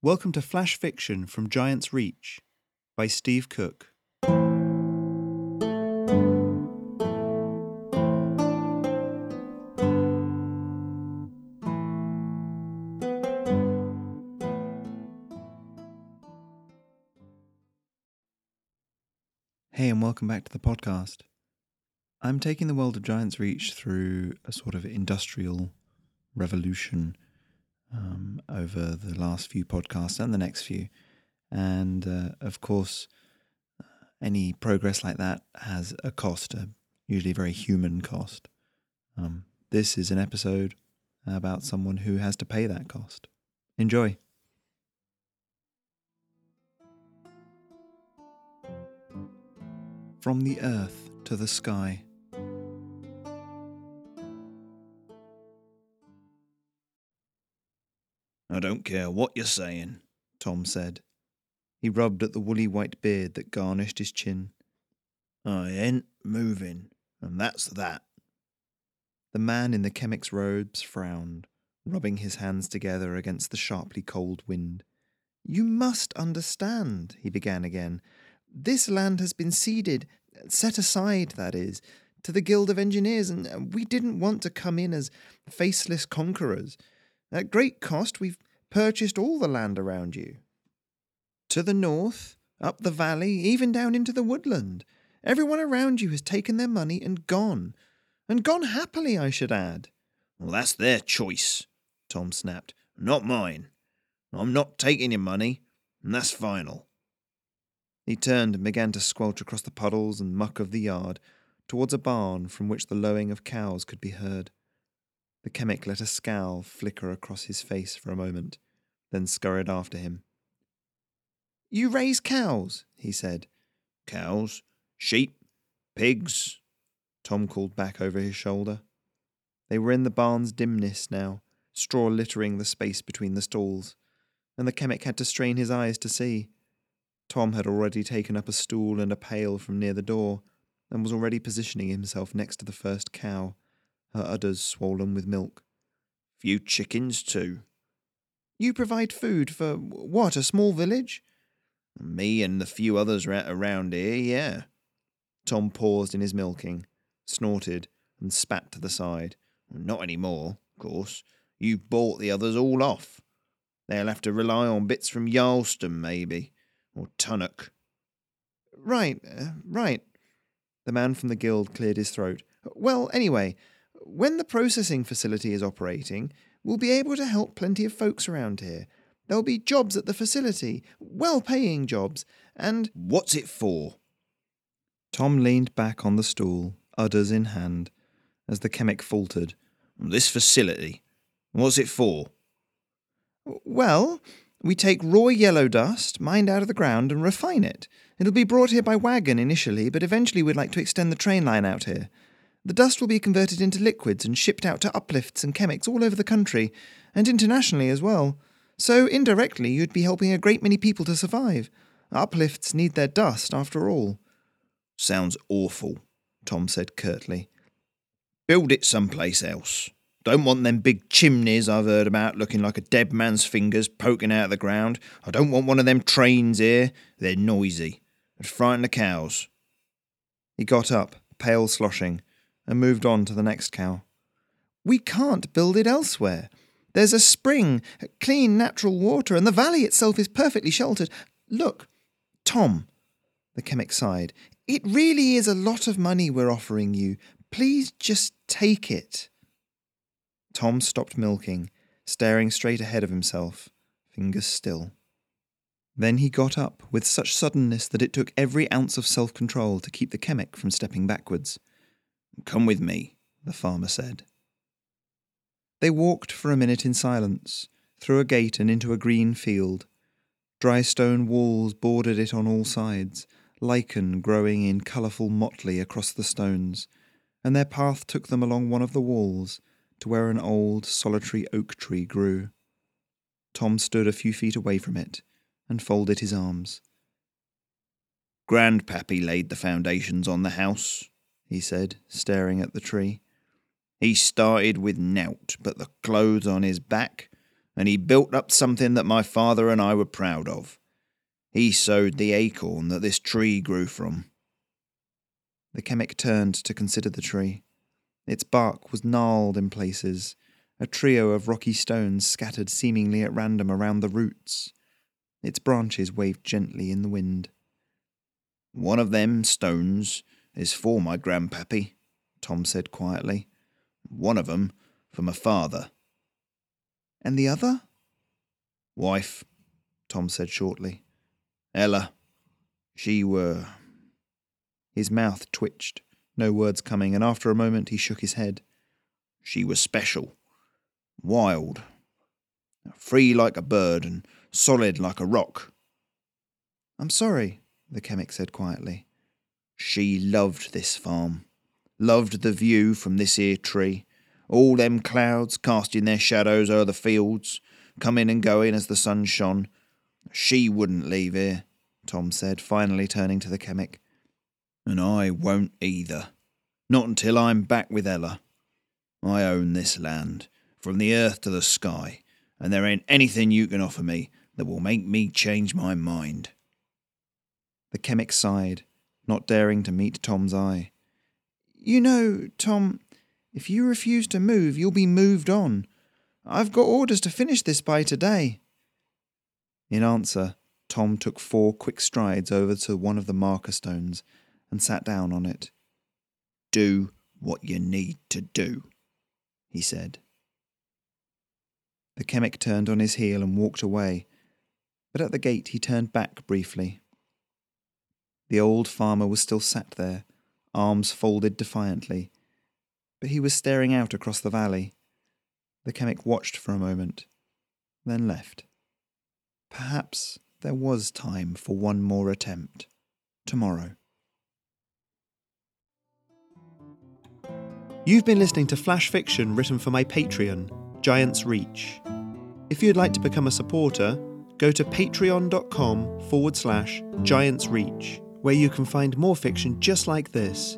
Welcome to Flash Fiction from Giant's Reach by Steve Cook. Hey, and welcome back to the podcast. I'm taking the world of Giant's Reach through a sort of industrial revolution um, over the last few podcasts and the next few. And uh, of course, uh, any progress like that has a cost, a usually very human cost. Um, this is an episode about someone who has to pay that cost. Enjoy. From the earth to the sky. I don't care what you're saying. Tom said. He rubbed at the woolly white beard that garnished his chin. I ain't moving, and that's that. The man in the chemic's robes frowned, rubbing his hands together against the sharply cold wind. You must understand, he began again. This land has been ceded, set aside, that is, to the Guild of Engineers, and we didn't want to come in as faceless conquerors. At great cost, we've purchased all the land around you. To the north, up the valley, even down into the woodland. Everyone around you has taken their money and gone. And gone happily, I should add. Well, that's their choice, Tom snapped. Not mine. I'm not taking your money, and that's final. He turned and began to squelch across the puddles and muck of the yard towards a barn from which the lowing of cows could be heard. The chemic let a scowl flicker across his face for a moment, then scurried after him. You raise cows, he said. Cows, sheep, pigs, Tom called back over his shoulder. They were in the barn's dimness now, straw littering the space between the stalls, and the chemic had to strain his eyes to see. Tom had already taken up a stool and a pail from near the door, and was already positioning himself next to the first cow her udders swollen with milk. Few chickens, too. You provide food for what, a small village? Me and the few others around here, yeah. Tom paused in his milking, snorted, and spat to the side. Not any more, of course. You've bought the others all off. They'll have to rely on bits from Yarlston, maybe, or Tunnock. Right, uh, right. The man from the guild cleared his throat. Well, anyway, when the processing facility is operating, we'll be able to help plenty of folks around here. There'll be jobs at the facility, well paying jobs, and. What's it for? Tom leaned back on the stool, udders in hand, as the chemic faltered. This facility? What's it for? Well, we take raw yellow dust, mined out of the ground, and refine it. It'll be brought here by wagon initially, but eventually we'd like to extend the train line out here. The dust will be converted into liquids and shipped out to uplifts and chemics all over the country, and internationally as well. So, indirectly, you'd be helping a great many people to survive. Uplifts need their dust, after all. Sounds awful, Tom said curtly. Build it someplace else. Don't want them big chimneys I've heard about looking like a dead man's fingers poking out of the ground. I don't want one of them trains here. They're noisy. It'd frighten the cows. He got up, pail sloshing, and moved on to the next cow. We can't build it elsewhere. There's a spring, clean natural water, and the valley itself is perfectly sheltered. Look, Tom, the chemic sighed, it really is a lot of money we're offering you. Please just take it. Tom stopped milking, staring straight ahead of himself, fingers still. Then he got up with such suddenness that it took every ounce of self control to keep the chemic from stepping backwards. Come with me, the farmer said. They walked for a minute in silence, through a gate and into a green field. Dry stone walls bordered it on all sides, lichen growing in colourful motley across the stones, and their path took them along one of the walls to where an old, solitary oak tree grew. Tom stood a few feet away from it and folded his arms. Grandpappy laid the foundations on the house, he said, staring at the tree. He started with nowt but the clothes on his back, and he built up something that my father and I were proud of. He sowed the acorn that this tree grew from. The chemic turned to consider the tree. Its bark was gnarled in places, a trio of rocky stones scattered seemingly at random around the roots. Its branches waved gently in the wind. One of them stones is for my grandpappy, Tom said quietly. One of 'em for my father. And the other? Wife, Tom said shortly. Ella. She were. His mouth twitched, no words coming, and after a moment he shook his head. She was special. Wild. Free like a bird and solid like a rock. I'm sorry, the chemic said quietly. She loved this farm, loved the view from this here tree, all them clouds casting their shadows o'er the fields, coming and going as the sun shone. She wouldn't leave here, Tom said, finally turning to the chemic. And I won't either. Not until I'm back with Ella. I own this land, from the earth to the sky, and there ain't anything you can offer me that will make me change my mind. The chemic sighed, not daring to meet Tom's eye. You know, Tom, if you refuse to move, you'll be moved on. I've got orders to finish this by today. In answer, Tom took four quick strides over to one of the marker stones and sat down on it. Do what you need to do, he said. The chemic turned on his heel and walked away, but at the gate he turned back briefly. The old farmer was still sat there, arms folded defiantly, but he was staring out across the valley. The chemic watched for a moment, then left. Perhaps there was time for one more attempt tomorrow. You've been listening to flash fiction written for my Patreon, Giant's Reach. If you'd like to become a supporter, go to patreon.com forward slash giantsreach, where you can find more fiction just like this